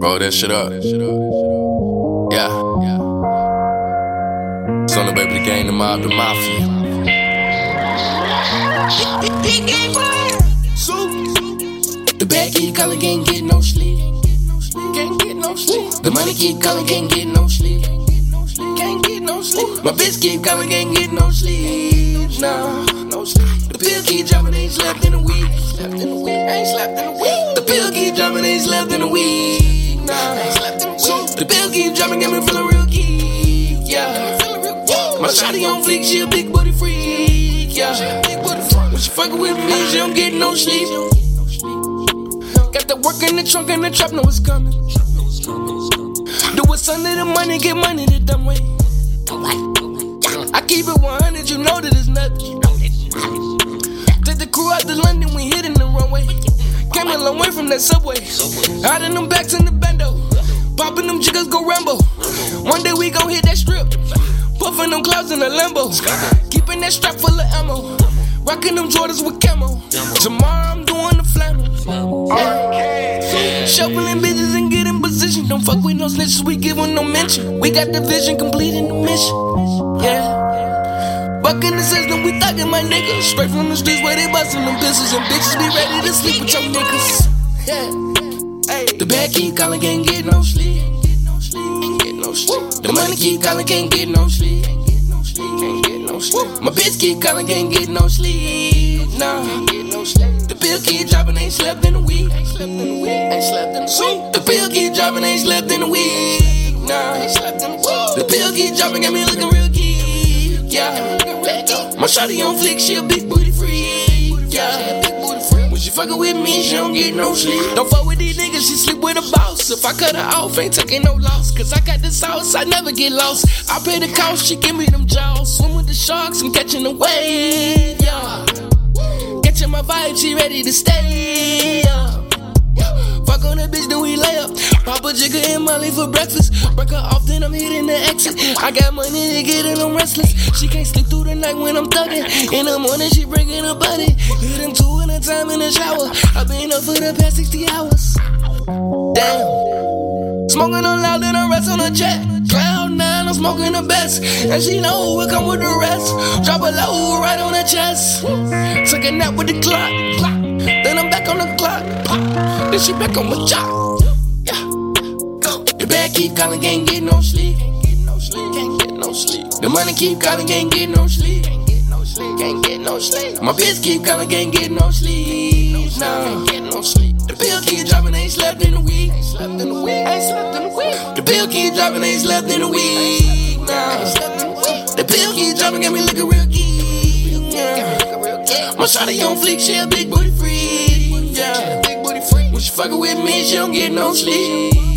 Roll that shit up. Yeah. Stoner Baby, the game, the mob, the mafia. The bag keep calling, can't get no sleep. Can't get no sleep. The money keep calling, can't get no sleep. Can't get no sleep. My bitch keep calling, can't get no sleep. Nah, The pill keep dropping, ain't slept in a week. Slept in a week, ain't slept in a week. The pill keep dropping, ain't slept in a week. Nah, slept in a week. The pill keep dropping, got me feeling real geek. Yeah. My shawty on fleek, she a big booty freak. Yeah. When she fucking with me, she don't get no sleep. Got the work in the trunk and the trap know it's coming. Do what's under the money, get money the dumb way. I keep it 100, you know that it's nothing. That subway. In them backs in the bando. Popping them jiggers, go Rambo. One day we gon' hit that strip. Puffin' them clouds in the limbo. Keeping that strap full of ammo. Rocking them Jordans with camo. Tomorrow I'm doing the flannel. Okay, shuffling bitches and get in position. Don't fuck with no snitches, we give 'em no mention. We got the vision, completing the mission. Yeah. Bucking the system, we thugging my niggas. Straight from the streets where they bustin' them pistols. And bitches be ready to sleep with your niggas. Yeah. Hey. The bag keep calling, can't get no sleep. Can't get no sleep. The money keep calling, can't get no sleep. Can't get no sleep. My bitch keep calling, can't get no sleep. Nah, can't get no sleep. The bill keep dropping, ain't slept in a week. Ain't slept in a week. Ain't slept in a week. The bill keep dropping, ain't slept in a week. Nah, ain't slept in a week. The bill keep dropping, got me looking real geek. Yeah. My shawty on flick, she a big booty fucking with me, she don't get no sleep. Don't fuck with these niggas, she sleep with a boss. If I cut her off, ain't taking no loss. Cause I got the sauce, I never get lost. I pay the cost, she give me them jaws. Swim with the sharks, I'm catching the wave. Yeah. Catching my vibe, she ready to stay. Yeah. Papa Jigger and Molly for breakfast. Break her off, then I'm hitting the exit. I got money to get in, I'm restless. She can't sleep through the night when I'm thugging. In the morning, she bringing her body. Hit them two in a time in the shower. I've been up for the past 60 hours. Damn. Smoking on loud, then I rest on a jet. Cloud nine, I'm smoking the best. And she know we come with the rest. Drop a low right on the chest. Took a nap with the clock. Then I'm back on the clock. Then she back on my job. Keep calling, can't get no sleep. Can't get no sleep. Get no sleep. The money keep calling, can't get no sleep. Can't get no sleep. Get no sleep. My bitch keep calling, can't get no sleep. No, can't get no sleep. The bill keep dropping, ain't slept in a week. Ain't slept in a week. Ain't. The bill keep dropping, ain't slept in a week. Week. The bill keep dropping, got me looking real geek. My shawty on fleek, she a big booty freak. Yeah. Big booty freak. When she fucking with me, she don't get no sleep.